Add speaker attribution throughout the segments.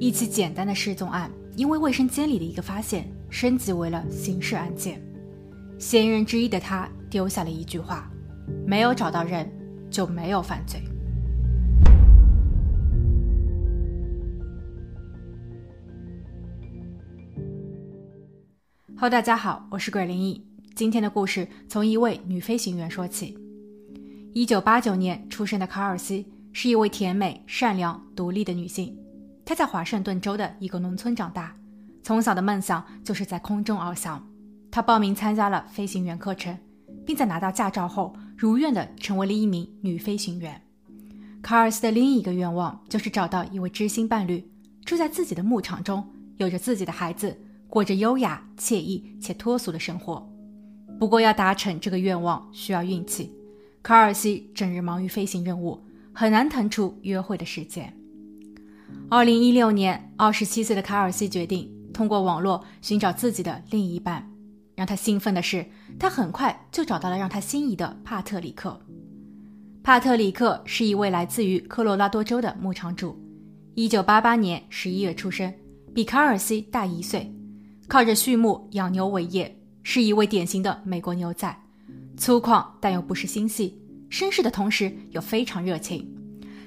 Speaker 1: 一起简单的失踪案，因为卫生间里的一个发现，升级为了刑事案件。嫌疑人之一的他丢下了一句话：“没有找到人，就没有犯罪。” Hello，大家好，我是鬼灵异。今天的故事从一位女飞行员说起。一九八九年出生的卡尔西是一位甜美、善良、独立的女性。她在华盛顿州的一个农村长大，从小的梦想就是在空中翱翔。她报名参加了飞行员课程，并在拿到驾照后如愿的成为了一名女飞行员。卡尔斯的另一个愿望就是找到一位知心伴侣，住在自己的牧场中，有着自己的孩子，过着优雅、惬意且脱俗的生活。不过，要达成这个愿望需要运气。卡尔西整日忙于飞行任务，很难腾出约会的时间。二零一六年，二十七岁的卡尔西决定通过网络寻找自己的另一半。让他兴奋的是，他很快就找到了让他心仪的帕特里克。帕特里克是一位来自于科罗拉多州的牧场主，一九八八年十一月出生，比卡尔西大一岁，靠着畜牧养牛为业，是一位典型的美国牛仔，粗犷但又不失心细，绅士的同时又非常热情。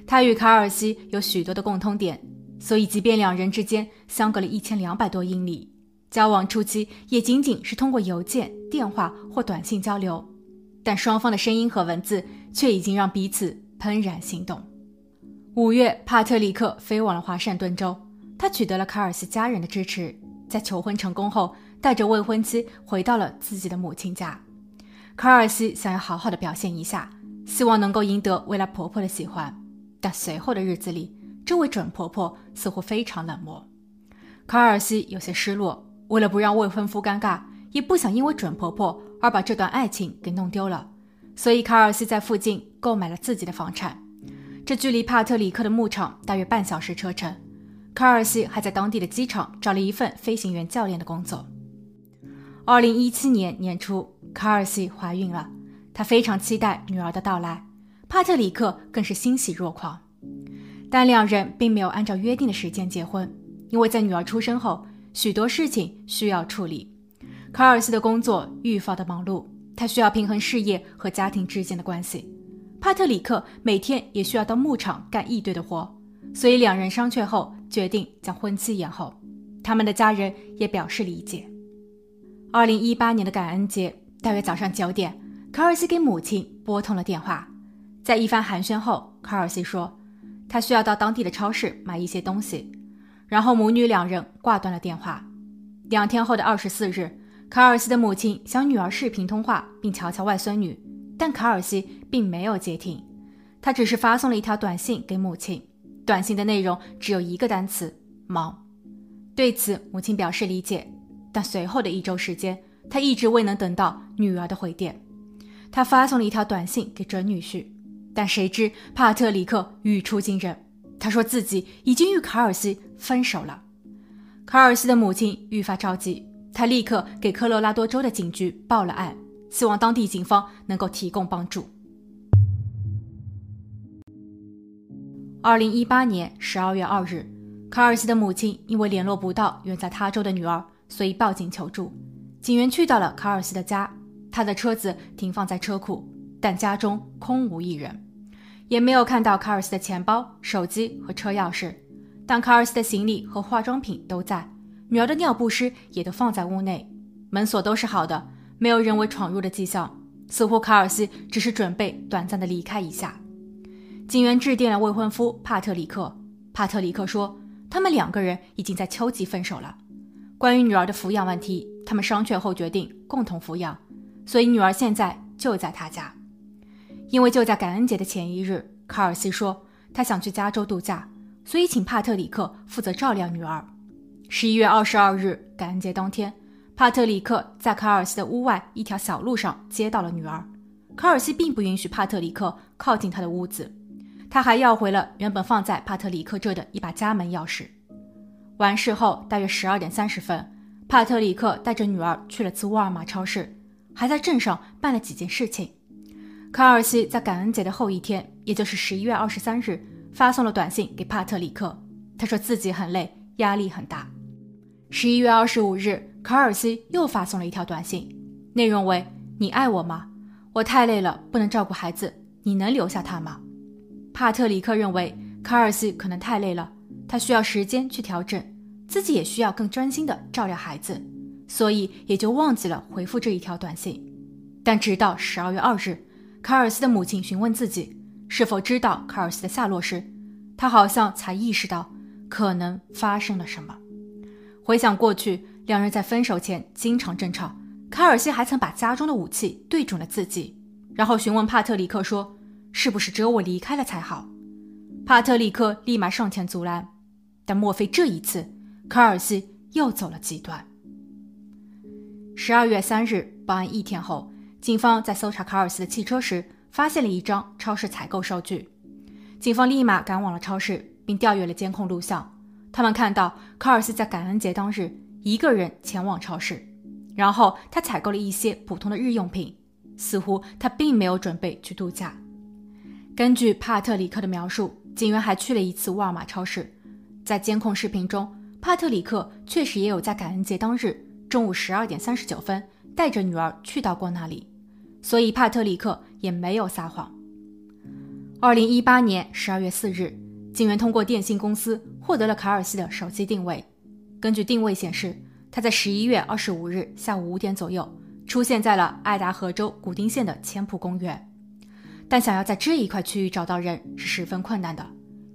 Speaker 1: 他与卡尔西有许多的共通点。所以，即便两人之间相隔了一千两百多英里，交往初期也仅仅是通过邮件、电话或短信交流，但双方的声音和文字却已经让彼此怦然心动。五月，帕特里克飞往了华盛顿州，他取得了卡尔西家人的支持，在求婚成功后，带着未婚妻回到了自己的母亲家。卡尔西想要好好的表现一下，希望能够赢得未来婆婆的喜欢，但随后的日子里。这位准婆婆似乎非常冷漠，卡尔西有些失落。为了不让未婚夫尴尬，也不想因为准婆婆而把这段爱情给弄丢了，所以卡尔西在附近购买了自己的房产。这距离帕特里克的牧场大约半小时车程。卡尔西还在当地的机场找了一份飞行员教练的工作。二零一七年年初，卡尔西怀孕了，她非常期待女儿的到来，帕特里克更是欣喜若狂。但两人并没有按照约定的时间结婚，因为在女儿出生后，许多事情需要处理。卡尔斯的工作愈发的忙碌，他需要平衡事业和家庭之间的关系。帕特里克每天也需要到牧场干一堆的活，所以两人商榷后决定将婚期延后。他们的家人也表示理解。二零一八年的感恩节，大约早上九点，卡尔西给母亲拨通了电话，在一番寒暄后，卡尔西说。他需要到当地的超市买一些东西，然后母女两人挂断了电话。两天后的二十四日，卡尔西的母亲想女儿视频通话并瞧瞧外孙女，但卡尔西并没有接听，他只是发送了一条短信给母亲，短信的内容只有一个单词“忙”。对此，母亲表示理解，但随后的一周时间，他一直未能等到女儿的回电。他发送了一条短信给准女婿。但谁知帕特里克语出惊人，他说自己已经与卡尔西分手了。卡尔西的母亲愈发着急，他立刻给科罗拉多州的警局报了案，希望当地警方能够提供帮助。二零一八年十二月二日，卡尔西的母亲因为联络不到远在他州的女儿，所以报警求助。警员去到了卡尔西的家，他的车子停放在车库。但家中空无一人，也没有看到卡尔斯的钱包、手机和车钥匙。但卡尔斯的行李和化妆品都在，女儿的尿不湿也都放在屋内，门锁都是好的，没有人为闯入的迹象。似乎卡尔斯只是准备短暂的离开一下。警员致电了未婚夫帕特里克，帕特里克说，他们两个人已经在秋季分手了。关于女儿的抚养问题，他们商榷后决定共同抚养，所以女儿现在就在他家。因为就在感恩节的前一日，卡尔西说他想去加州度假，所以请帕特里克负责照料女儿。十一月二十二日，感恩节当天，帕特里克在卡尔西的屋外一条小路上接到了女儿。卡尔西并不允许帕特里克靠近他的屋子，他还要回了原本放在帕特里克这的一把家门钥匙。完事后，大约十二点三十分，帕特里克带着女儿去了次沃尔玛超市，还在镇上办了几件事情。卡尔西在感恩节的后一天，也就是十一月二十三日，发送了短信给帕特里克。他说自己很累，压力很大。十一月二十五日，卡尔西又发送了一条短信，内容为：“你爱我吗？我太累了，不能照顾孩子，你能留下他吗？”帕特里克认为卡尔西可能太累了，他需要时间去调整，自己也需要更专心的照料孩子，所以也就忘记了回复这一条短信。但直到十二月二日，卡尔斯的母亲询问自己是否知道卡尔斯的下落时，他好像才意识到可能发生了什么。回想过去，两人在分手前经常争吵。卡尔西还曾把家中的武器对准了自己，然后询问帕特里克说：“是不是只有我离开了才好？”帕特里克立马上前阻拦，但莫非这一次卡尔西又走了极端？十二月三日，报案一天后，警方在搜查卡尔斯的汽车时，发现了一张超市采购收据。警方立马赶往了超市，并调阅了监控录像。他们看到卡尔斯在感恩节当日一个人前往超市，然后他采购了一些普通的日用品，似乎他并没有准备去度假。根据帕特里克的描述，警员还去了一次沃尔玛超市，在监控视频中，帕特里克确实也有在感恩节当日中午十二点三十九分带着女儿去到过那里，所以帕特里克也没有撒谎。二零一八年十二月四日。警员通过电信公司获得了卡尔西的手机定位。根据定位显示，他在十一月二十五日下午五点左右出现在了爱达荷州古丁县的千浦公园。但想要在这一块区域找到人是十分困难的，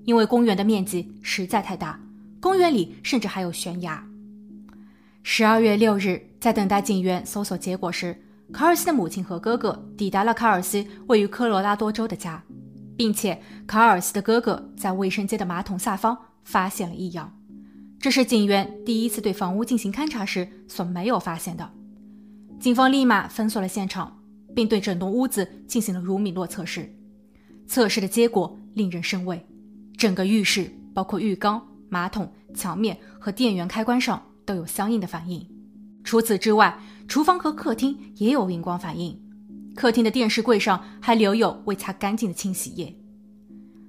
Speaker 1: 因为公园的面积实在太大，公园里甚至还有悬崖。十二月六日，在等待警员搜索结果时，卡尔西的母亲和哥哥抵达了卡尔西位于科罗拉多州的家。并且，卡尔斯的哥哥在卫生间的马桶下方发现了异样，这是警员第一次对房屋进行勘查时所没有发现的。警方立马封锁了现场，并对整栋屋子进行了卢米诺测试。测试的结果令人生畏，整个浴室，包括浴缸、马桶、墙面和电源开关上都有相应的反应。除此之外，厨房和客厅也有荧光反应。客厅的电视柜上还留有未擦干净的清洗液。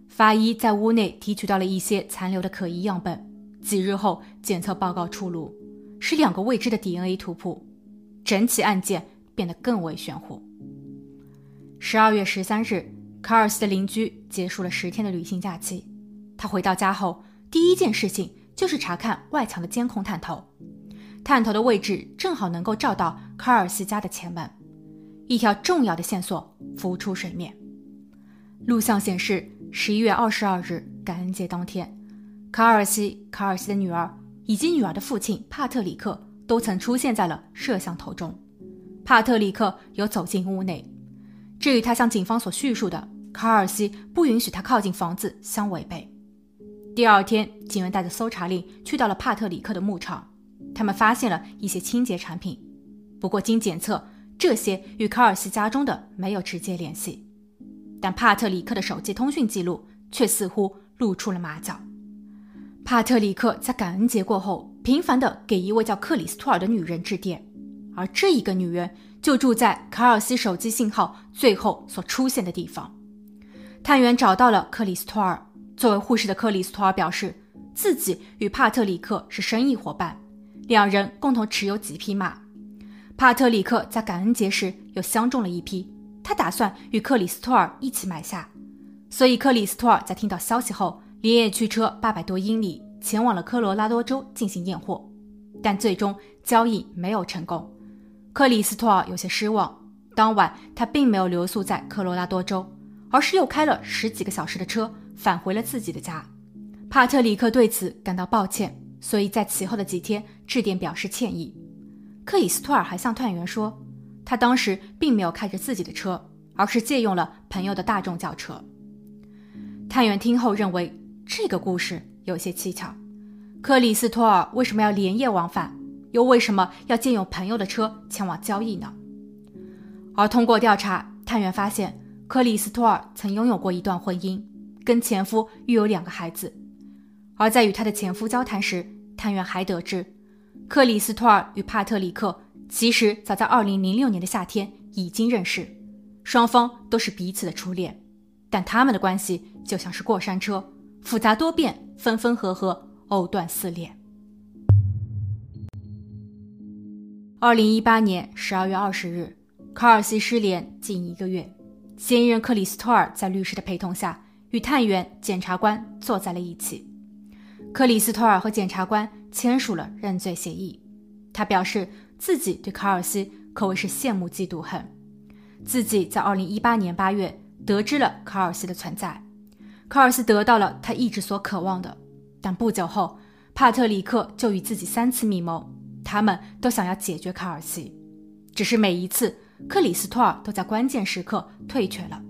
Speaker 1: 法医在屋内提取到了一些残留的可疑样本。几日后，检测报告出炉，是两个未知的 DNA 图谱，整起案件变得更为玄乎。十二月十三日，卡尔斯的邻居结束了十天的旅行假期。他回到家后，第一件事情就是查看外墙的监控探头，探头的位置正好能够照到卡尔西家的前门。一条重要的线索浮出水面。录像显示，十一月二十二日感恩节当天，卡尔西、卡尔西的女儿以及女儿的父亲帕特里克都曾出现在了摄像头中。帕特里克有走进屋内，这与他向警方所叙述的卡尔西不允许他靠近房子相违背。第二天，警员带着搜查令去到了帕特里克的牧场，他们发现了一些清洁产品，不过经检测。这些与卡尔西家中的没有直接联系，但帕特里克的手机通讯记录却似乎露出了马脚。帕特里克在感恩节过后，频繁地给一位叫克里斯托尔的女人致电，而这一个女人就住在卡尔西手机信号最后所出现的地方。探员找到了克里斯托尔。作为护士的克里斯托尔表示，自己与帕特里克是生意伙伴，两人共同持有几匹马。帕特里克在感恩节时又相中了一批，他打算与克里斯托尔一起买下，所以克里斯托尔在听到消息后，连夜驱车八百多英里前往了科罗拉多州进行验货，但最终交易没有成功。克里斯托尔有些失望，当晚他并没有留宿在科罗拉多州，而是又开了十几个小时的车返回了自己的家。帕特里克对此感到抱歉，所以在其后的几天致电表示歉意。克里斯托尔还向探员说，他当时并没有开着自己的车，而是借用了朋友的大众轿车。探员听后认为这个故事有些蹊跷，克里斯托尔为什么要连夜往返，又为什么要借用朋友的车前往交易呢？而通过调查，探员发现克里斯托尔曾拥有过一段婚姻，跟前夫育有两个孩子。而在与他的前夫交谈时，探员还得知。克里斯托尔与帕特里克其实早在2006年的夏天已经认识，双方都是彼此的初恋，但他们的关系就像是过山车，复杂多变，分分合合，藕断丝连。2018年12月20日，卡尔西失联近一个月，嫌疑人克里斯托尔在律师的陪同下与探员、检察官坐在了一起。克里斯托尔和检察官。签署了认罪协议。他表示自己对卡尔西可谓是羡慕嫉妒恨。自己在二零一八年八月得知了卡尔西的存在，卡尔西得到了他一直所渴望的。但不久后，帕特里克就与自己三次密谋，他们都想要解决卡尔西，只是每一次克里斯托尔都在关键时刻退却了，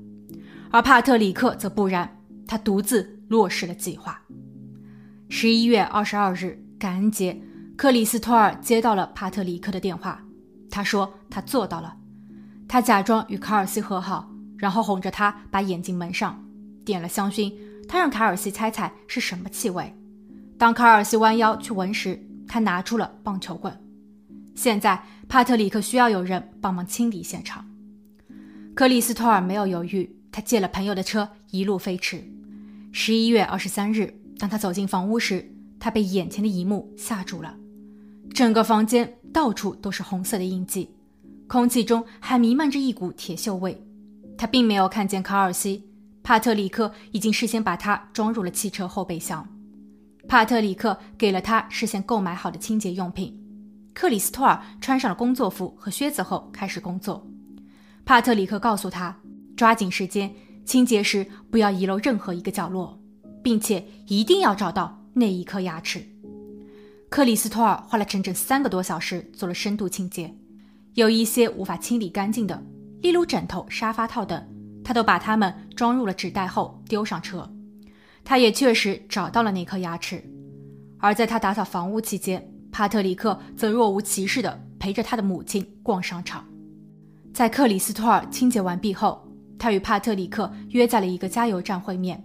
Speaker 1: 而帕特里克则不然，他独自落实了计划。十一月二十二日，感恩节，克里斯托尔接到了帕特里克的电话，他说他做到了，他假装与卡尔西和好，然后哄着他把眼睛蒙上，点了香薰，他让卡尔西猜猜是什么气味。当卡尔西弯腰去闻时，他拿出了棒球棍。现在帕特里克需要有人帮忙清理现场。克里斯托尔没有犹豫，他借了朋友的车，一路飞驰。十一月二十三日，当他走进房屋时，他被眼前的一幕吓住了。整个房间到处都是红色的印记，空气中还弥漫着一股铁锈味。他并没有看见卡尔西，帕特里克已经事先把他装入了汽车后备箱。帕特里克给了他事先购买好的清洁用品。克里斯托尔穿上了工作服和靴子后开始工作。帕特里克告诉他，抓紧时间清洁时不要遗漏任何一个角落，并且一定要找到那一颗牙齿。克里斯托尔花了整整三个多小时做了深度清洁，有一些无法清理干净的，例如枕头、沙发套等，他都把它们装入了纸袋后丢上车。他也确实找到了那颗牙齿，而在他打扫房屋期间，帕特里克则若无其事地陪着他的母亲逛商场。在克里斯托尔清洁完毕后，他与帕特里克约在了一个加油站会面。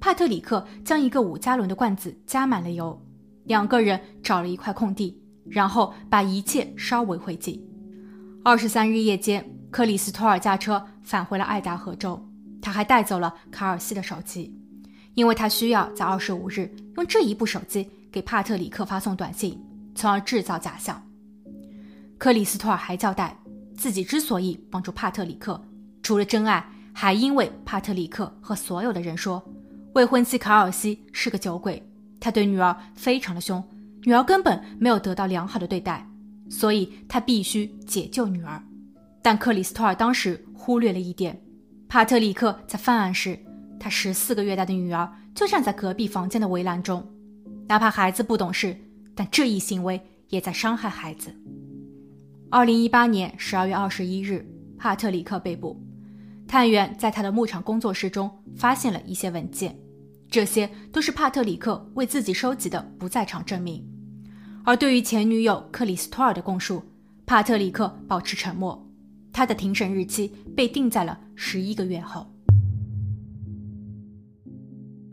Speaker 1: 帕特里克将一个五加仑的罐子加满了油，两个人找了一块空地，然后把一切烧为灰烬。二十三日夜间，克里斯托尔驾车返回了爱达荷州，他还带走了卡尔西的手机。因为他需要在二十五日用这一部手机给帕特里克发送短信，从而制造假象。克里斯托尔还交代，自己之所以帮助帕特里克，除了真爱，还因为帕特里克和所有的人说，未婚妻卡尔西是个酒鬼，他对女儿非常的凶，女儿根本没有得到良好的对待，所以他必须解救女儿。但克里斯托尔当时忽略了一点，帕特里克在犯案时。他十四个月大的女儿就站在隔壁房间的围栏中，哪怕孩子不懂事，但这一行为也在伤害孩子。二零一八年十二月二十一日，帕特里克被捕。探员在他的牧场工作室中发现了一些文件，这些都是帕特里克为自己收集的不在场证明。而对于前女友克里斯托尔的供述，帕特里克保持沉默。他的庭审日期被定在了十一个月后。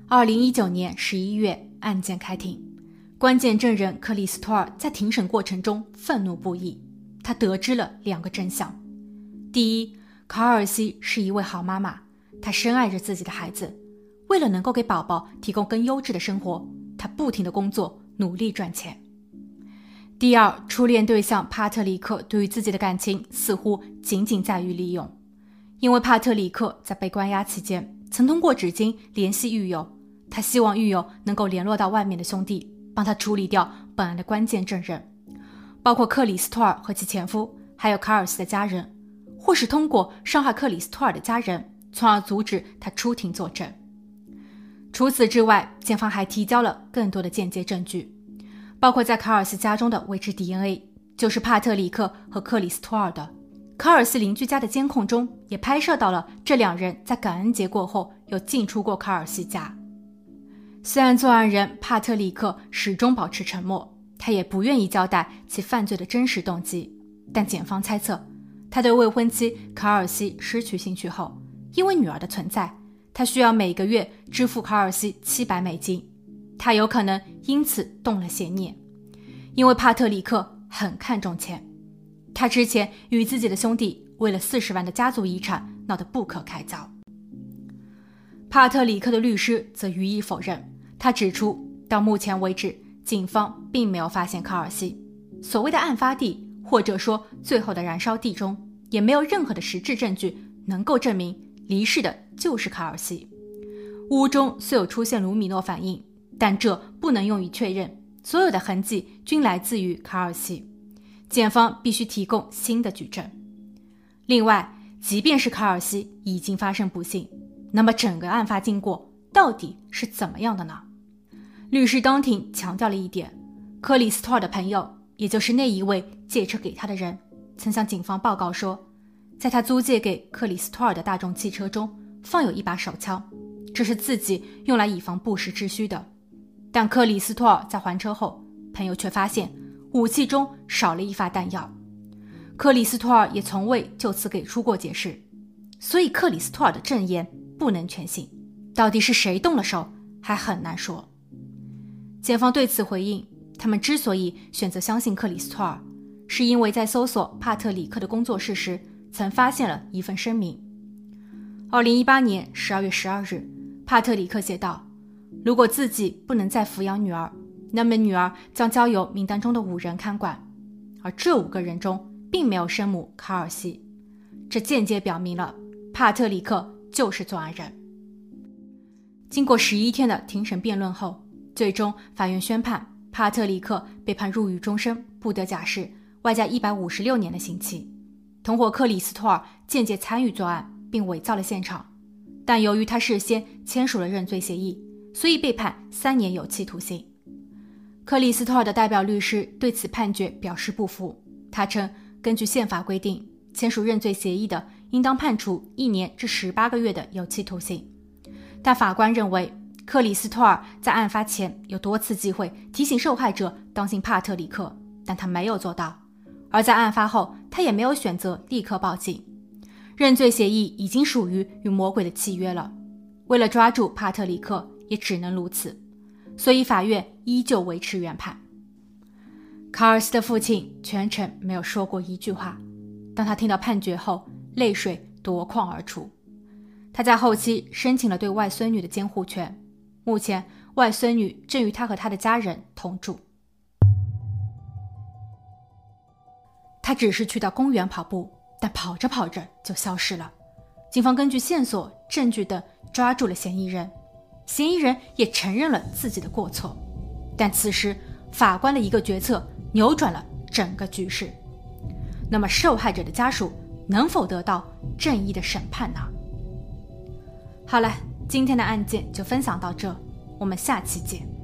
Speaker 1: 二零一九年十一月，案件开庭。关键证人克里斯托尔在庭审过程中愤怒不已。他得知了两个真相：第一，卡尔西是一位好妈妈，她深爱着自己的孩子，为了能够给宝宝提供更优质的生活，她不停的工作，努力赚钱；第二，初恋对象帕特里克对于自己的感情似乎仅仅在于利用，因为帕特里克在被关押期间曾通过纸巾联系狱友。他希望狱友能够联络到外面的兄弟，帮他处理掉本案的关键证人，包括克里斯托尔和其前夫，还有卡尔斯的家人，或是通过伤害克里斯托尔的家人，从而阻止他出庭作证。除此之外，检方还提交了更多的间接证据，包括在卡尔斯家中的未知 DNA，就是帕特里克和克里斯托尔的。卡尔斯邻居家的监控中也拍摄到了这两人在感恩节过后有进出过卡尔斯家。虽然作案人帕特里克始终保持沉默，他也不愿意交代其犯罪的真实动机，但检方猜测，他对未婚妻卡尔西失去兴趣后，因为女儿的存在，他需要每个月支付卡尔西七百美金，他有可能因此动了邪念。因为帕特里克很看重钱，他之前与自己的兄弟为了四十万的家族遗产闹得不可开交。帕特里克的律师则予以否认。他指出，到目前为止，警方并没有发现卡尔西所谓的案发地或者说最后的燃烧地中，也没有任何的实质证据能够证明离世的就是卡尔西。屋中虽有出现卢米诺反应，但这不能用于确认所有的痕迹均来自于卡尔西。检方必须提供新的举证。另外，即便是卡尔西已经发生不幸，那么整个案发经过到底是怎么样的呢？律师当庭强调了一点：克里斯托尔的朋友，也就是那一位借车给他的人，曾向警方报告说，在他租借给克里斯托尔的大众汽车中放有一把手枪，这是自己用来以防不时之需的。但克里斯托尔在还车后，朋友却发现。武器中少了一发弹药，克里斯托尔也从未就此给出过解释，所以克里斯托尔的证言不能全信。到底是谁动了手，还很难说。检方对此回应，他们之所以选择相信克里斯托尔，是因为在搜索帕特里克的工作室时，曾发现了一份声明。二零一八年十二月十二日，帕特里克写道：“如果自己不能再抚养女儿。”那么，女儿将交由名单中的五人看管，而这五个人中并没有生母卡尔西，这间接表明了帕特里克就是作案人。经过十一天的庭审辩论后，最终法院宣判帕特里克被判入狱终身，不得假释，外加一百五十六年的刑期。同伙克里斯托尔间接参与作案，并伪造了现场，但由于他事先签署了认罪协议，所以被判三年有期徒刑。克里斯托尔的代表律师对此判决表示不服。他称，根据宪法规定，签署认罪协议的应当判处一年至十八个月的有期徒刑。但法官认为，克里斯托尔在案发前有多次机会提醒受害者当心帕特里克，但他没有做到；而在案发后，他也没有选择立刻报警。认罪协议已经属于与魔鬼的契约了，为了抓住帕特里克，也只能如此。所以，法院依旧维持原判。卡尔斯的父亲全程没有说过一句话。当他听到判决后，泪水夺眶而出。他在后期申请了对外孙女的监护权。目前，外孙女正与他和他的家人同住。他只是去到公园跑步，但跑着跑着就消失了。警方根据线索、证据等抓住了嫌疑人。嫌疑人也承认了自己的过错，但此时法官的一个决策扭转了整个局势。那么，受害者的家属能否得到正义的审判呢？好了，今天的案件就分享到这，我们下期见。